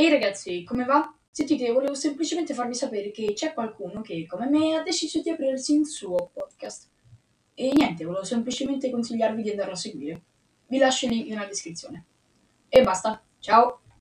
Ehi ragazzi, come va? Sentite, volevo semplicemente farvi sapere che c'è qualcuno che, come me, ha deciso di aprirsi il suo podcast. E niente, volevo semplicemente consigliarvi di andarlo a seguire. Vi lascio il link nella descrizione. E basta, ciao!